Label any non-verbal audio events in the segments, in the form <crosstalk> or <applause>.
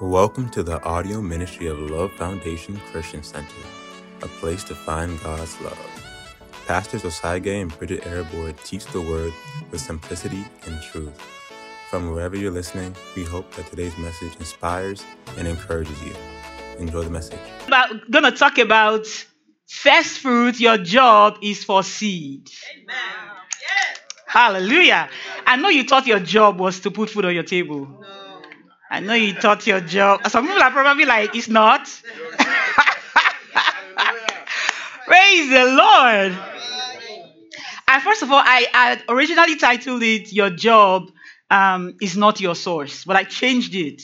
Welcome to the audio ministry of Love Foundation Christian Center, a place to find God's love. Pastors Osage and Bridget Arabord teach the word with simplicity and truth. From wherever you're listening, we hope that today's message inspires and encourages you. Enjoy the message. about gonna talk about first fruit your job is for seed hallelujah i know you thought your job was to put food on your table i know you thought your job. Some people are probably like it's not. <laughs> Praise the lord. And first of all i had originally titled it your job um, is not your source but i changed it.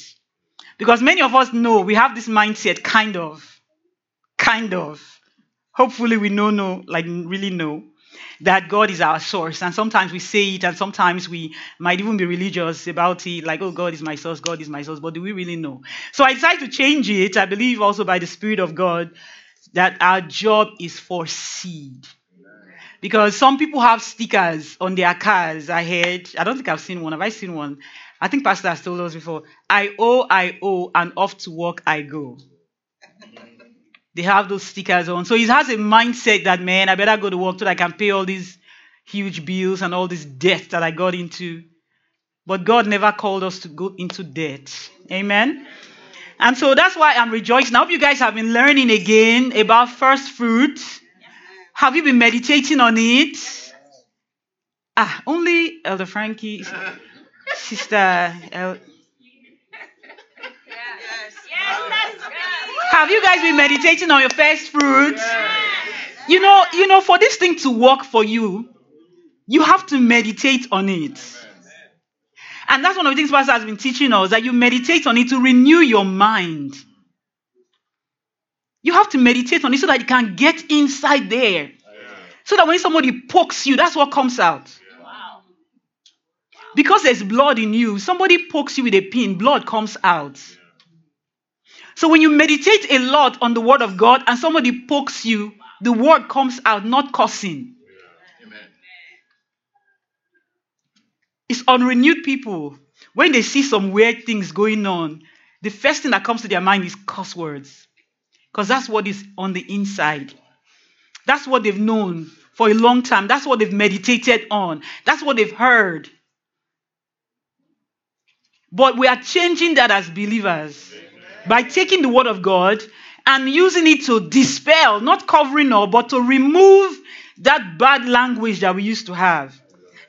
Because many of us know we have this mindset kind of kind of. Hopefully we know no like really know that god is our source. And sometimes we say it and sometimes we might even be religious about it like oh god is my source god is my source but do we really know? So i decided to change it i believe also by the spirit of god that our job is for seed. Because some people have stickers on their cars i heard i don't think i've seen one. Have i seen one? I think pastor has told us before i owe i owe and off to work i go they have those stickers on. So he has a mindset that, man, I better go to work so that I can pay all these huge bills and all this debt that I got into. But God never called us to go into debt. Amen. And so that's why I'm rejoicing. I hope you guys have been learning again about first fruit. Have you been meditating on it? Ah, only Elder Frankie, Sister El- Have you guys been meditating on your first fruits? You know, you know, for this thing to work for you, you have to meditate on it. And that's one of the things Pastor has been teaching us that you meditate on it to renew your mind. You have to meditate on it so that you can get inside there. So that when somebody pokes you, that's what comes out. Because there's blood in you, somebody pokes you with a pin, blood comes out. So when you meditate a lot on the word of God and somebody pokes you, the word comes out, not cussing. It's unrenewed people. When they see some weird things going on, the first thing that comes to their mind is curse words. Because that's what is on the inside. That's what they've known for a long time. That's what they've meditated on. That's what they've heard. But we are changing that as believers by taking the word of God and using it to dispel, not covering up, but to remove that bad language that we used to have,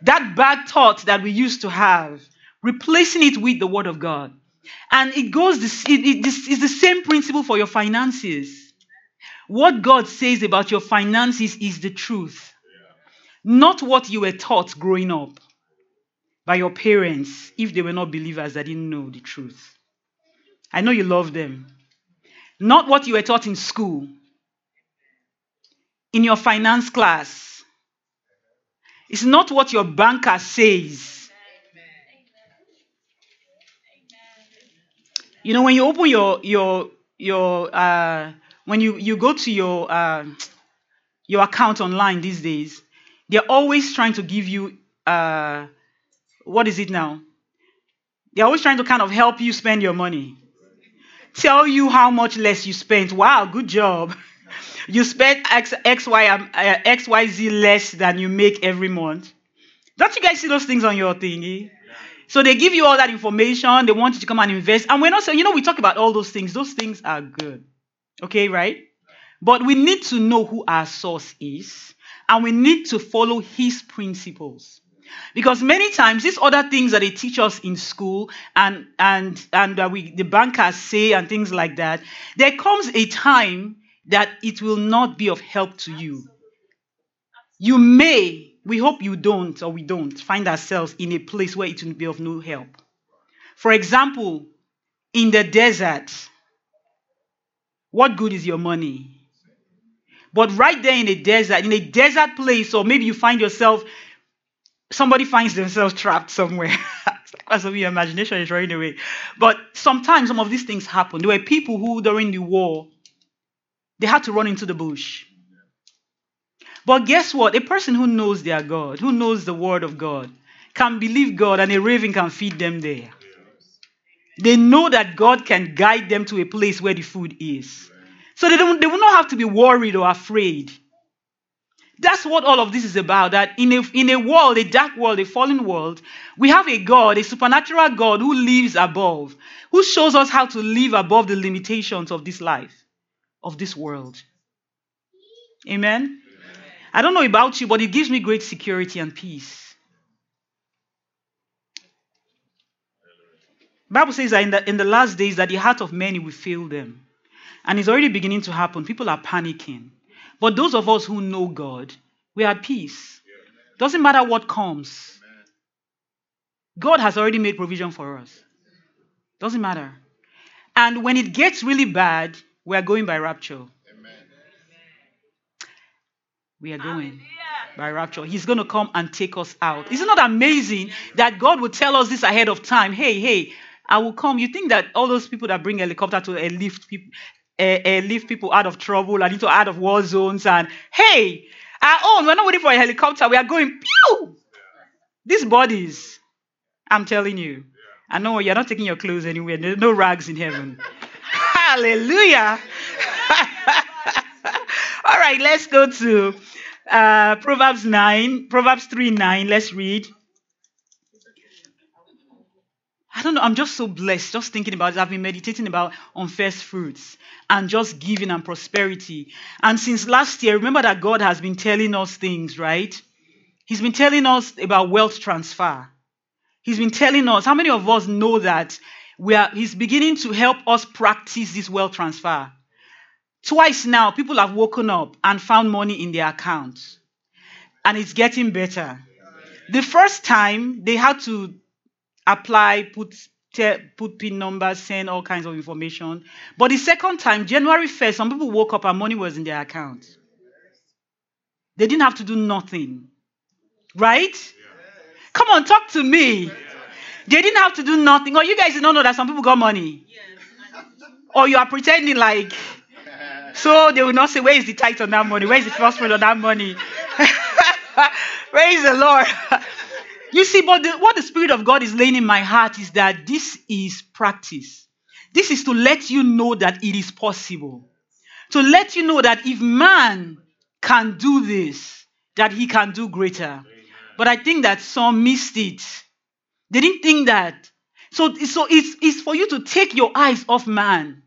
that bad thought that we used to have, replacing it with the word of God. And it goes, this, the same principle for your finances. What God says about your finances is the truth, not what you were taught growing up by your parents if they were not believers that didn't know the truth. I know you love them. Not what you were taught in school, in your finance class. It's not what your banker says. You know, when you open your your your uh, when you you go to your uh, your account online these days, they're always trying to give you uh, what is it now? They're always trying to kind of help you spend your money tell you how much less you spent. Wow, good job. <laughs> You spent X, X, Y, um, uh, X, Y, Z less than you make every month. Don't you guys see those things on your thingy? So they give you all that information. They want you to come and invest. And we're not saying, you know, we talk about all those things. Those things are good. Okay, right? But we need to know who our source is. And we need to follow his principles. Because many times these other things that they teach us in school and and and that we the bankers say and things like that, there comes a time that it will not be of help to you. You may, we hope you don't or we don't find ourselves in a place where it will be of no help. For example, in the desert, what good is your money? But right there in a desert, in a desert place, or maybe you find yourself somebody finds themselves trapped somewhere. <laughs> That's of your imagination is running away. But sometimes some of these things happen. There were people who, during the war, they had to run into the bush. But guess what? A person who knows their God, who knows the word of God, can believe God and a raven can feed them there. They know that God can guide them to a place where the food is. So they, don't, they will not have to be worried or afraid. That's what all of this is about. That in a, in a world, a dark world, a fallen world, we have a God, a supernatural God who lives above, who shows us how to live above the limitations of this life, of this world. Amen? I don't know about you, but it gives me great security and peace. Bible says that in the, in the last days that the heart of many will fail them. And it's already beginning to happen. People are panicking. But those of us who know God, we are at peace. Doesn't matter what comes. God has already made provision for us. Doesn't matter. And when it gets really bad, we are going by rapture. We are going by rapture. He's going to come and take us out. Isn't it amazing that God will tell us this ahead of time? Hey, hey, I will come. You think that all those people that bring helicopter to uh, lift people, uh, lift people out of trouble and into out of war zones. And hey, our own, we're not waiting for a helicopter. We are going, pew! These bodies, I'm telling you. I know you're not taking your clothes anywhere. There's no rags in heaven. <laughs> Hallelujah. <laughs> All right, let's go to uh, Proverbs 9, Proverbs 3 9. Let's read. I don't know. I'm just so blessed just thinking about it. I've been meditating about on first fruits and just giving and prosperity. And since last year, remember that God has been telling us things, right? He's been telling us about wealth transfer. He's been telling us, how many of us know that we are, he's beginning to help us practice this wealth transfer? Twice now, people have woken up and found money in their accounts. And it's getting better. The first time, they had to apply, put put pin numbers, send all kinds of information. But the second time, January 1st, some people woke up and money was in their account. They didn't have to do nothing. Right? Come on, talk to me. They didn't have to do nothing. Or you guys don't know that some people got money. Or you are pretending like <laughs> so they will not say, Where is the tithe on that money? Where is the first fruit on that money? <laughs> Praise the Lord. <laughs> You see, but the, what the Spirit of God is laying in my heart is that this is practice. This is to let you know that it is possible. To let you know that if man can do this, that he can do greater. But I think that some missed it. They didn't think that. So, so it's, it's for you to take your eyes off man.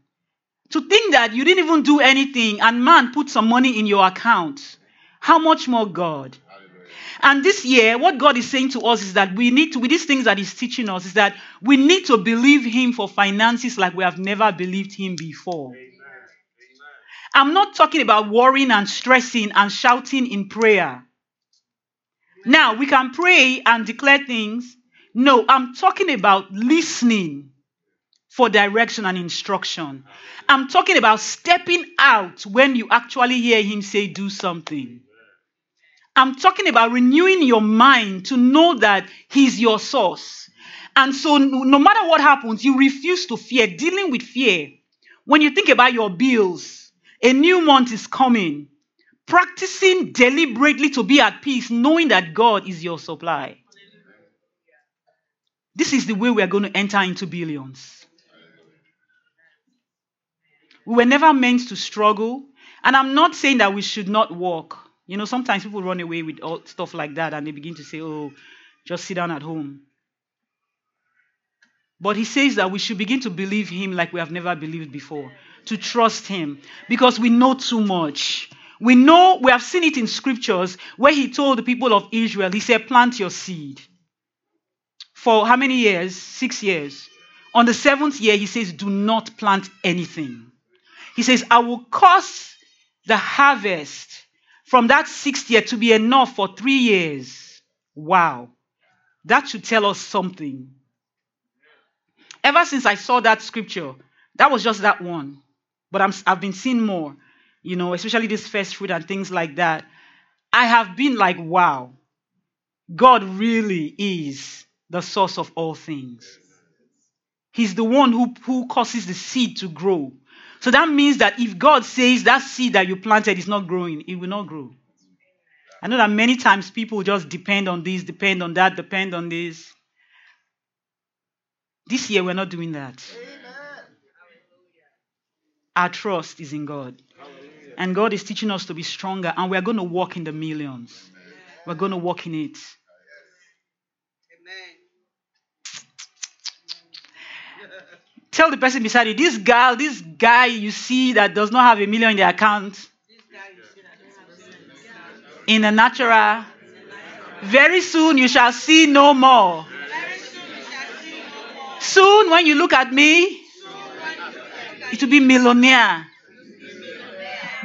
To think that you didn't even do anything and man put some money in your account. How much more God? And this year, what God is saying to us is that we need to, with these things that He's teaching us, is that we need to believe Him for finances like we have never believed Him before. Amen. I'm not talking about worrying and stressing and shouting in prayer. Now, we can pray and declare things. No, I'm talking about listening for direction and instruction. I'm talking about stepping out when you actually hear Him say, do something. I'm talking about renewing your mind to know that He's your source. And so, no matter what happens, you refuse to fear, dealing with fear. When you think about your bills, a new month is coming. Practicing deliberately to be at peace, knowing that God is your supply. This is the way we are going to enter into billions. We were never meant to struggle. And I'm not saying that we should not work. You know, sometimes people run away with all stuff like that and they begin to say, oh, just sit down at home. But he says that we should begin to believe him like we have never believed before, to trust him, because we know too much. We know, we have seen it in scriptures where he told the people of Israel, he said, plant your seed. For how many years? Six years. On the seventh year, he says, do not plant anything. He says, I will cause the harvest from that sixth year to be enough for three years. Wow. That should tell us something. Ever since I saw that scripture, that was just that one. But i have been seeing more, you know, especially this first fruit and things like that. I have been like, wow, God really is the source of all things. He's the one who, who causes the seed to grow. So that means that if God says that seed that you planted is not growing, it will not grow. I know that many times people just depend on this, depend on that, depend on this. This year, we're not doing that. Our trust is in God. And God is teaching us to be stronger, and we're going to walk in the millions. We're going to walk in it. Tell the person beside you, this girl, this guy you see that does not have a million in the account, in the natural, very soon you shall see no more. Soon, when you look at me, it will be millionaire,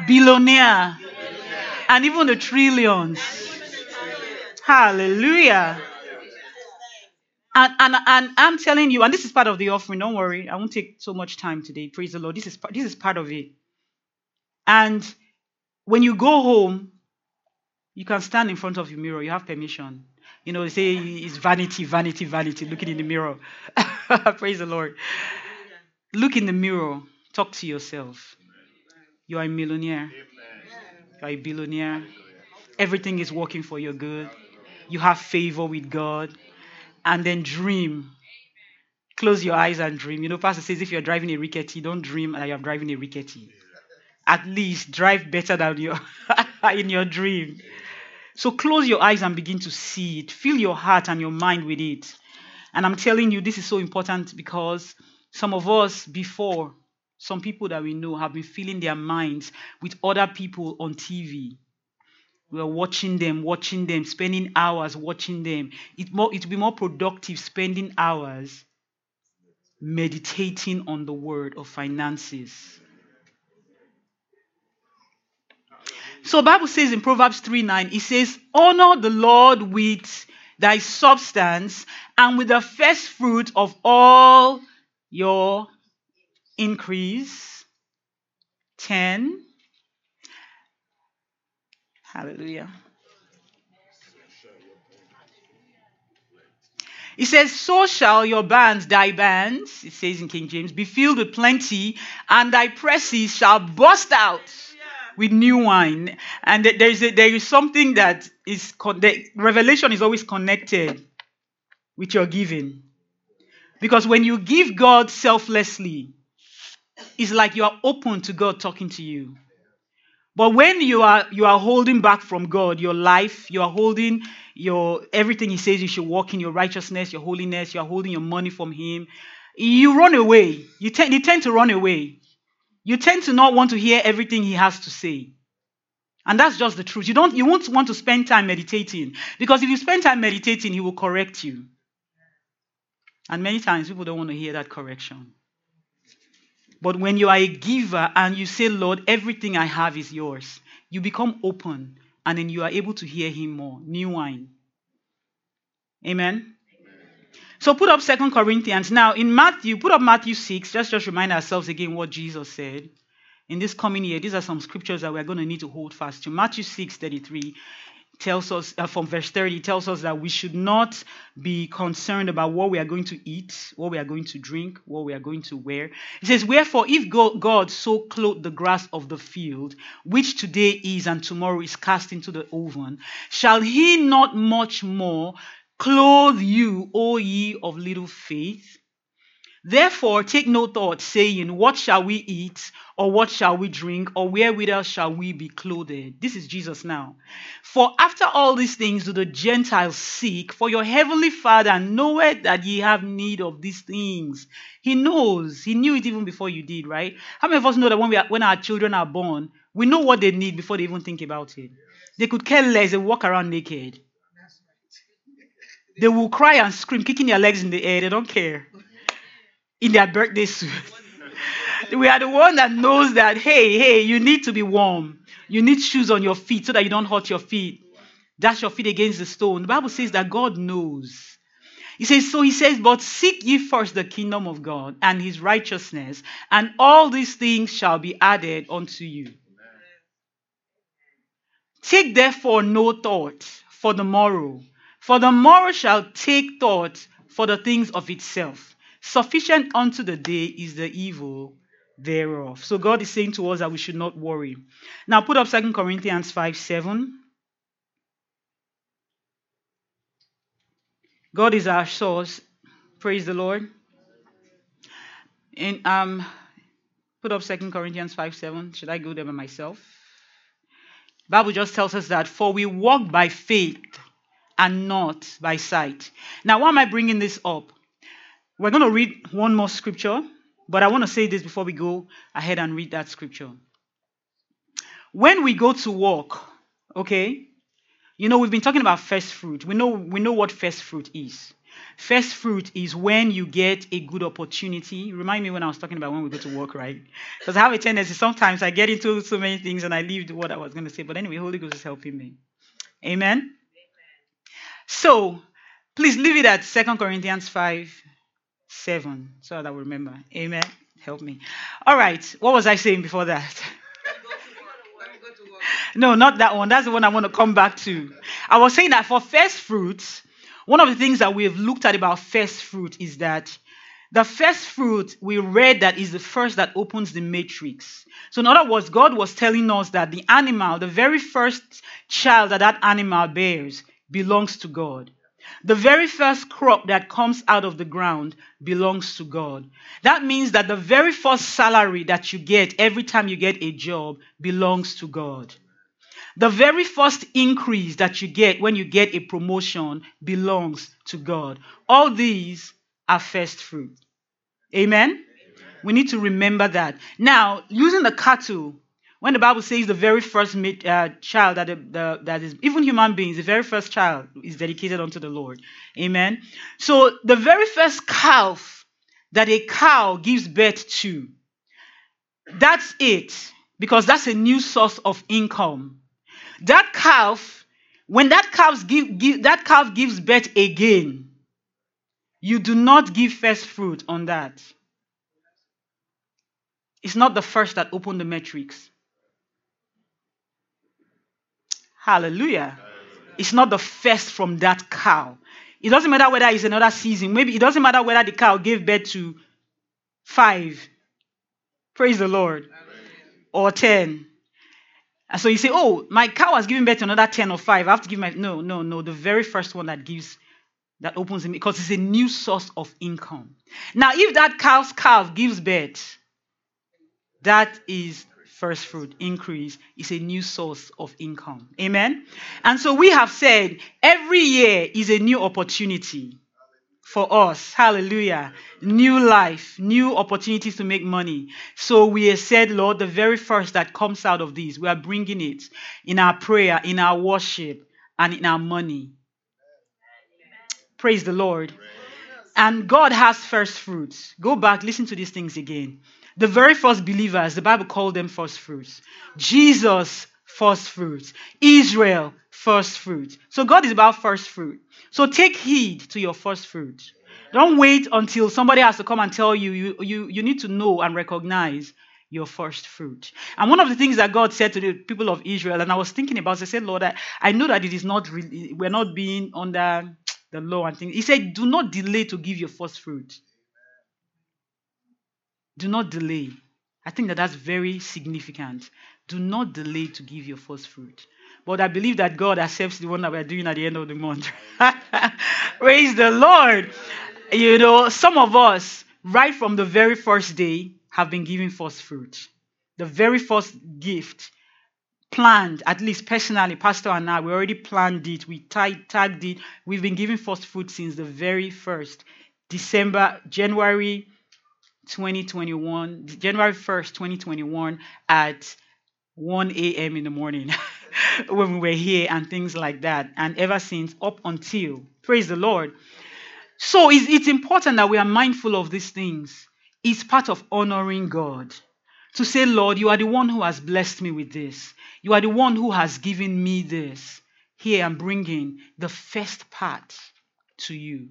billionaire, and even the trillions. Hallelujah. And, and, and I'm telling you, and this is part of the offering, don't worry, I won't take so much time today. Praise the Lord. This is, this is part of it. And when you go home, you can stand in front of your mirror. You have permission. You know, they say it's vanity, vanity, vanity, looking in the mirror. <laughs> Praise the Lord. Look in the mirror. Talk to yourself. You are a millionaire. You are a billionaire. Everything is working for your good. You have favor with God. And then dream. Close your eyes and dream. You know, Pastor says if you're driving a rickety, don't dream that you're driving a rickety. At least drive better than you <laughs> in your dream. So close your eyes and begin to see it. Fill your heart and your mind with it. And I'm telling you, this is so important because some of us before, some people that we know have been filling their minds with other people on TV. We're watching them, watching them, spending hours watching them. It more it will be more productive spending hours meditating on the word of finances. So Bible says in Proverbs 3 9, it says, Honor the Lord with thy substance and with the first fruit of all your increase. 10. Hallelujah. It says, So shall your bands, thy bands, it says in King James, be filled with plenty, and thy presses shall burst out with new wine. And there is, a, there is something that is, the revelation is always connected with your giving. Because when you give God selflessly, it's like you are open to God talking to you. But when you are you are holding back from God, your life, you are holding your everything He says you should walk in your righteousness, your holiness, you are holding your money from Him, you run away. You, tend you tend to run away you tend to not want to hear everything he has to say. And that's just the truth. You don't you won't want to spend time meditating because if you spend time meditating, he will correct you. And many times people don't want to hear that correction. But when you are a giver and you say, Lord, everything I have is yours, you become open and then you are able to hear him more. New wine. Amen. So put up Second Corinthians. Now in Matthew, put up Matthew 6. Let's just remind ourselves again what Jesus said. In this coming year, these are some scriptures that we're going to need to hold fast to. Matthew 6, 33 tells us, uh, from verse 30, tells us that we should not be concerned about what we are going to eat, what we are going to drink, what we are going to wear. It says, Wherefore, if God so clothed the grass of the field, which today is and tomorrow is cast into the oven, shall he not much more Clothe you, O ye of little faith. Therefore, take no thought, saying, What shall we eat, or what shall we drink, or wherewithal shall we be clothed? This is Jesus now. For after all these things do the Gentiles seek, for your heavenly Father knoweth that ye have need of these things. He knows. He knew it even before you did, right? How many of us know that when, we are, when our children are born, we know what they need before they even think about it? They could care less, they walk around naked. They will cry and scream, kicking their legs in the air. They don't care. In their birthday suit. we are the one that knows that, hey, hey, you need to be warm. You need shoes on your feet so that you don't hurt your feet. Dash your feet against the stone. The Bible says that God knows. He says, so he says, but seek ye first the kingdom of God and his righteousness, and all these things shall be added unto you. Take therefore no thought for the morrow, for the morrow shall take thought for the things of itself. Sufficient unto the day is the evil thereof. So God is saying to us that we should not worry. Now put up Second Corinthians 5 7. God is our source. Praise the Lord. In um, put up Second Corinthians 5 7. Should I go there by myself? Bible just tells us that for we walk by faith and not by sight. Now, why am I bringing this up? We're going to read one more scripture, but I want to say this before we go ahead and read that scripture. When we go to work, okay, you know we've been talking about first fruit. We know we know what first fruit is. First fruit is when you get a good opportunity. Remind me when I was talking about when we go to work, right? Because I have a tendency sometimes I get into so many things and I leave what I was going to say. But anyway, Holy Ghost is helping me. Amen. So please leave it at Second Corinthians 5 7 so that will remember. Amen. Help me. All right. What was I saying before that? <laughs> no, not that one. That's the one I want to come back to. I was saying that for first fruits, one of the things that we have looked at about first fruit is that the first fruit we read that is the first that opens the matrix. So, in other words, God was telling us that the animal, the very first child that that animal bears, belongs to God. The very first crop that comes out of the ground belongs to God. That means that the very first salary that you get every time you get a job belongs to God. The very first increase that you get when you get a promotion belongs to God. All these are first fruit. Amen? Amen? We need to remember that. Now, using the cattle, when the Bible says the very first uh, child that, the, the, that is, even human beings, the very first child is dedicated unto the Lord. Amen? So, the very first calf that a cow gives birth to, that's it, because that's a new source of income. That calf, when that calf, give, give, that calf gives birth again, you do not give first fruit on that. It's not the first that opened the matrix. Hallelujah. It's not the first from that cow. It doesn't matter whether it's another season. Maybe it doesn't matter whether the cow gave birth to five. Praise the Lord. Or ten. And so you say, oh, my cow has given birth to another 10 or 5. I have to give my. No, no, no. The very first one that gives, that opens it, because it's a new source of income. Now, if that cow's calf gives birth, that is first fruit increase is a new source of income. Amen. And so we have said every year is a new opportunity for us. Hallelujah. New life, new opportunities to make money. So we have said, Lord, the very first that comes out of these, we are bringing it in our prayer, in our worship, and in our money. Praise the Lord. And God has first fruits. Go back, listen to these things again. The very first believers, the Bible called them first fruits. Jesus, first fruits. Israel, first fruit. So God is about first fruit. So take heed to your first fruit. Don't wait until somebody has to come and tell you. You, you, you need to know and recognize your first fruit. And one of the things that God said to the people of Israel, and I was thinking about, I said, Lord, I, I know that it is not really, we're not being under the law and things. He said, Do not delay to give your first fruit. Do not delay. I think that that's very significant. Do not delay to give your first fruit. But I believe that God accepts the one that we're doing at the end of the month. <laughs> Praise the Lord. You know, some of us, right from the very first day, have been giving first fruit. The very first gift planned, at least personally, Pastor and I, we already planned it, we tagged it. We've been giving first fruit since the very first December, January 2021, January 1st, 2021, at 1 a.m. in the morning <laughs> when we were here and things like that. And ever since, up until, praise the Lord. So it's, it's important that we are mindful of these things. It's part of honoring God. To say, Lord, you are the one who has blessed me with this. You are the one who has given me this. Here I'm bringing the first part to you.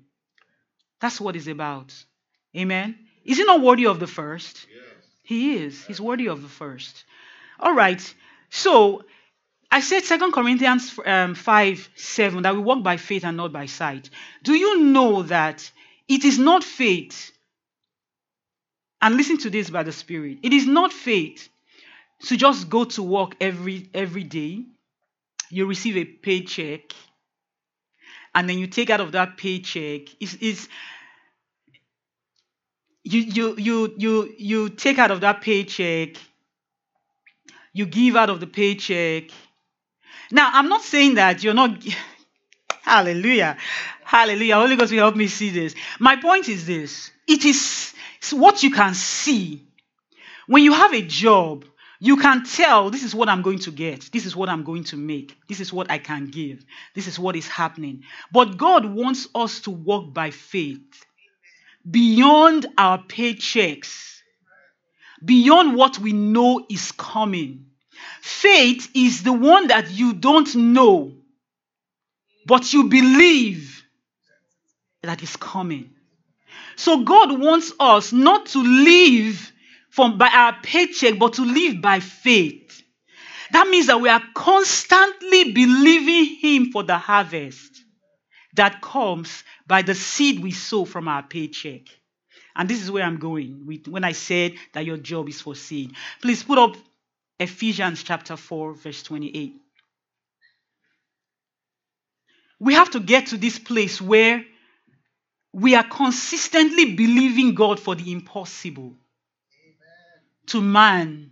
That's what it's about. Amen. Is he not worthy of the first? Yes. He is. He's worthy of the first. All right. So I said Second Corinthians um, 5 7 that we walk by faith and not by sight. Do you know that it is not faith? And listen to this by the Spirit. It is not faith to just go to work every every day. You receive a paycheck, and then you take out of that paycheck. Is is you you you you you take out of that paycheck, you give out of the paycheck. Now, I'm not saying that you're not <laughs> hallelujah. Hallelujah. Holy Ghost will help me see this. My point is this. It is what you can see. When you have a job, you can tell this is what I'm going to get. This is what I'm going to make. This is what I can give. This is what is happening. But God wants us to walk by faith beyond our paychecks, beyond what we know is coming. Faith is the one that you don't know, but you believe that is coming. So God wants us not to live from by our paycheck, but to live by faith. That means that we are constantly believing Him for the harvest that comes by the seed we sow from our paycheck. And this is where I'm going with, when I said that your job is for seed. Please put up Ephesians chapter 4, verse 28. We have to get to this place where we are consistently believing God for the impossible to man.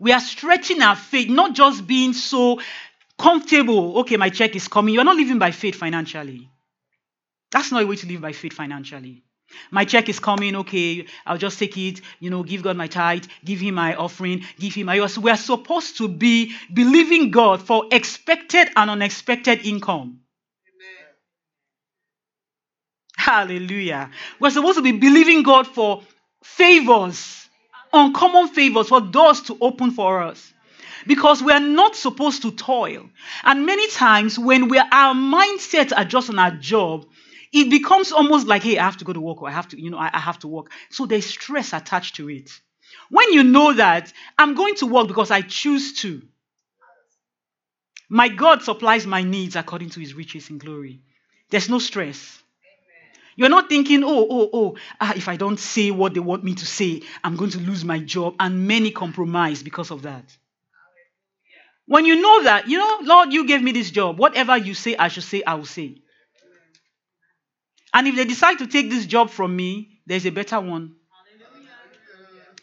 We are stretching our faith, not just being so comfortable. Okay, my check is coming. You're not living by faith financially. That's not a way to live by faith financially. My check is coming, okay, I'll just take it, you know, give God my tithe, give Him my offering, give Him my. We are supposed to be believing God for expected and unexpected income. Amen. Hallelujah. We're supposed to be believing God for favors, uncommon favors, for doors to open for us because we are not supposed to toil. And many times when we our mindset are just on our job, it becomes almost like, hey, I have to go to work or I have to, you know, I, I have to work. So there's stress attached to it. When you know that I'm going to work because I choose to, my God supplies my needs according to his riches in glory. There's no stress. You're not thinking, oh, oh, oh, ah, if I don't say what they want me to say, I'm going to lose my job. And many compromise because of that. When you know that, you know, Lord, you gave me this job. Whatever you say, I should say, I will say. And if they decide to take this job from me, there's a better one.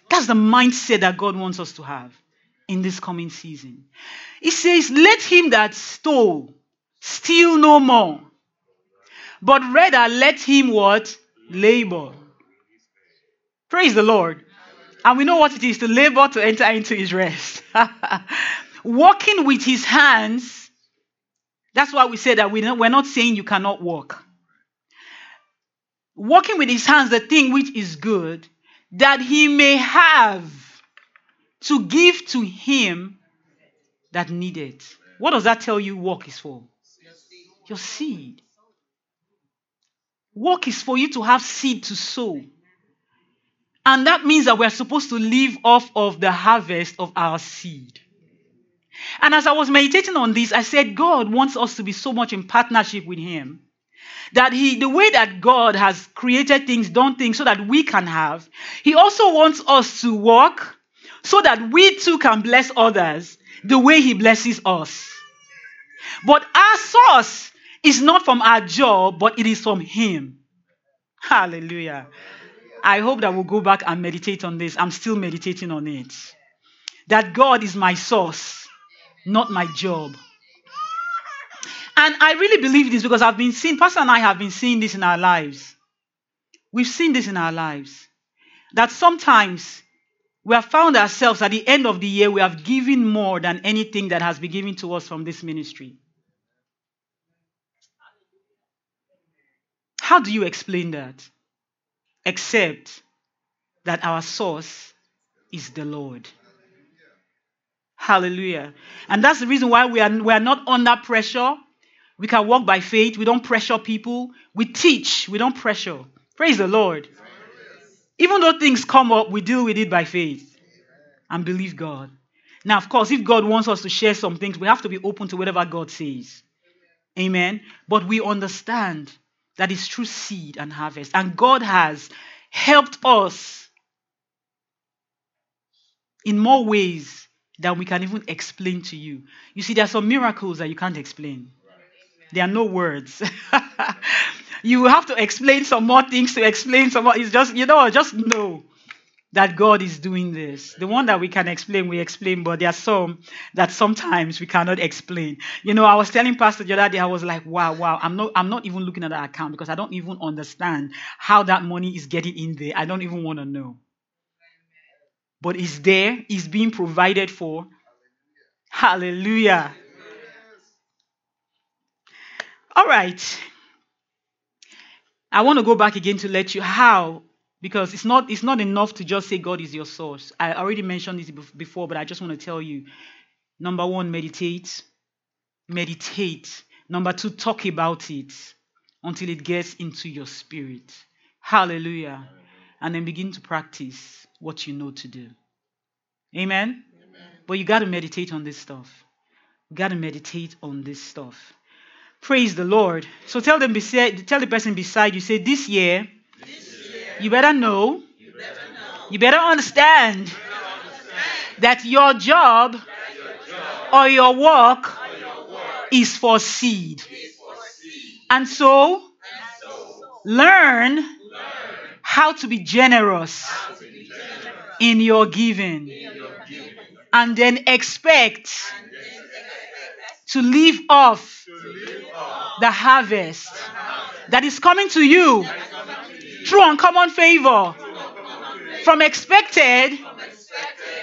That's the mindset that God wants us to have in this coming season. He says, Let him that stole steal no more, but rather let him what? Labor. Praise the Lord. And we know what it is to labor to enter into his rest. <laughs> Walking with his hands, that's why we say that we're not saying you cannot walk Walking with his hands the thing which is good, that he may have to give to him that needed. What does that tell you work is for? Your seed. Work is for you to have seed to sow. And that means that we're supposed to live off of the harvest of our seed. And as I was meditating on this, I said, God wants us to be so much in partnership with Him that he, the way that God has created things, done things so that we can have, he also wants us to walk so that we too can bless others the way he blesses us. But our source is not from our job, but it is from him. Hallelujah. I hope that we'll go back and meditate on this. I'm still meditating on it. That God is my source, not my job. And I really believe this because I've been seeing, Pastor and I have been seeing this in our lives. We've seen this in our lives. That sometimes we have found ourselves at the end of the year, we have given more than anything that has been given to us from this ministry. How do you explain that? Except that our source is the Lord. Hallelujah. And that's the reason why we are, we are not under pressure. We can walk by faith. We don't pressure people. We teach. We don't pressure. Praise the Lord. Even though things come up, we deal with it by faith and believe God. Now, of course, if God wants us to share some things, we have to be open to whatever God says. Amen. But we understand that it's true seed and harvest. And God has helped us in more ways than we can even explain to you. You see, there are some miracles that you can't explain. There are no words. <laughs> you have to explain some more things to explain some more. It's just, you know, just know that God is doing this. The one that we can explain, we explain, but there are some that sometimes we cannot explain. You know, I was telling Pastor the other day, I was like, wow, wow, I'm not I'm not even looking at that account because I don't even understand how that money is getting in there. I don't even want to know. But it's there, it's being provided for. Hallelujah. All right. I want to go back again to let you how because it's not it's not enough to just say God is your source. I already mentioned this before, but I just want to tell you. Number 1, meditate. Meditate. Number 2, talk about it until it gets into your spirit. Hallelujah. And then begin to practice what you know to do. Amen. Amen. But you got to meditate on this stuff. You got to meditate on this stuff. Praise the Lord. So tell them beside, tell the person beside you, say, this year, this year you, better know, you better know, you better understand, you better understand that your job, that your job or your work, or your work is, for seed. is for seed. And so, and so learn, learn how to be generous, to be generous in, your giving, in your giving, and then expect, and then expect to live off the harvest that is coming to you through uncommon favor from expected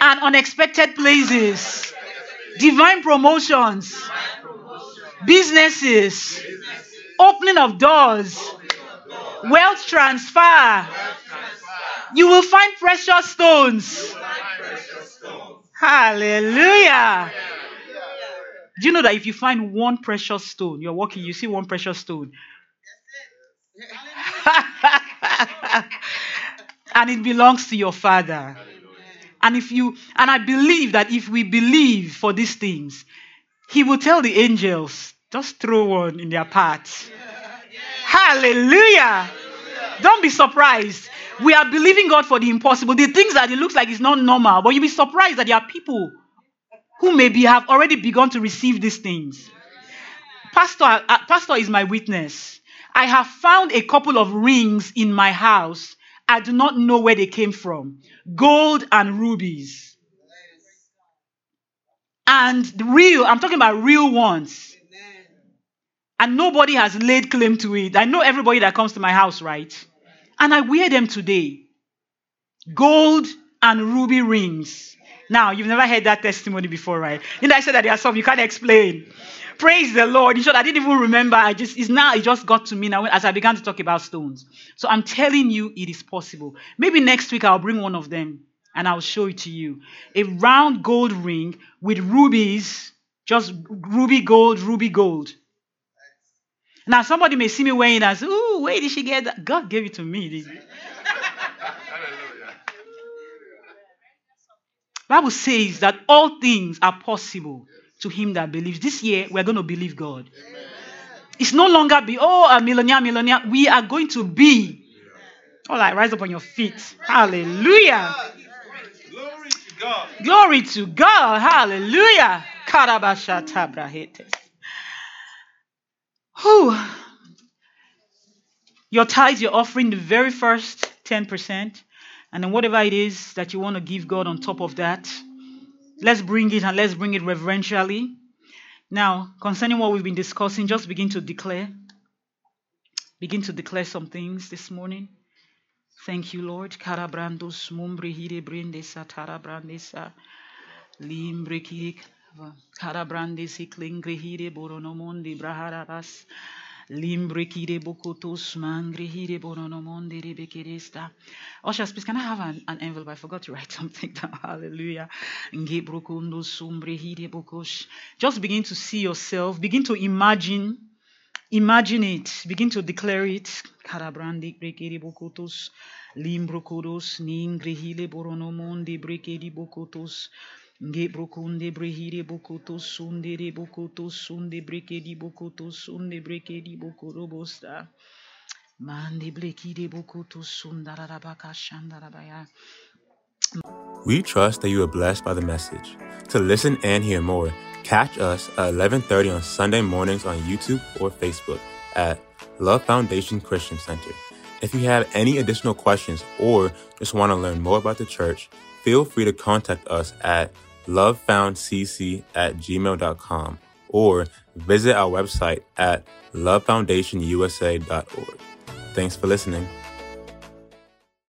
and unexpected places, divine promotions, businesses, opening of doors, wealth transfer. You will find precious stones. Hallelujah. Do you know that if you find one precious stone, you're walking, you see one precious stone, <laughs> and it belongs to your father. And if you and I believe that if we believe for these things, he will tell the angels, just throw one in their path. Hallelujah. Don't be surprised. We are believing God for the impossible. The things that it looks like is not normal, but you'll be surprised that there are people who maybe have already begun to receive these things. Pastor, uh, Pastor is my witness. I have found a couple of rings in my house. I do not know where they came from. Gold and rubies. And real, I'm talking about real ones. And nobody has laid claim to it. I know everybody that comes to my house, right? And I wear them today. Gold and ruby rings. Now, you've never heard that testimony before, right? And I said that there are some you can't explain. Praise the Lord. In short, I didn't even remember. I just it's now it just got to me now as I began to talk about stones. So I'm telling you, it is possible. Maybe next week I'll bring one of them and I'll show it to you. A round gold ring with rubies, just ruby gold, ruby gold. Now somebody may see me wearing it and say, "Ooh, where did she get that?" God gave it to me. Bible says that all things are possible to him that believes. This year, we're going to believe God. Amen. It's no longer be, oh, a millionaire, millionaire. We are going to be. All right, rise up on your feet. Hallelujah. Glory to God. Glory to God. Hallelujah. Whew. Your tithes, you're offering the very first 10%. And then whatever it is that you want to give God on top of that, let's bring it and let's bring it reverentially. Now, concerning what we've been discussing, just begin to declare. Begin to declare some things this morning. Thank you, Lord. Karabrandos karabrandesi klingre hire boronomondi brahararas Limbre kire bokotos mangre hire bononomonde rebekeresta. Ushers, please, can I have an, an envelope? I forgot to write <laughs> something down. Hallelujah. sumbre hire bokosh. Just begin to see yourself. Begin to imagine. Imagine it. Begin to declare it. Karabrandi brekeri bokotos. Limbro kodos. Ningre hile boronomonde brekeri bokotos. Bokoto sundarabaka shandarabaya. We trust that you are blessed by the message. To listen and hear more, catch us at 11:30 on Sunday mornings on YouTube or Facebook at Love Foundation Christian Center. If you have any additional questions or just want to learn more about the church, feel free to contact us at lovefoundcc at gmail.com or visit our website at lovefoundationusa.org. Thanks for listening.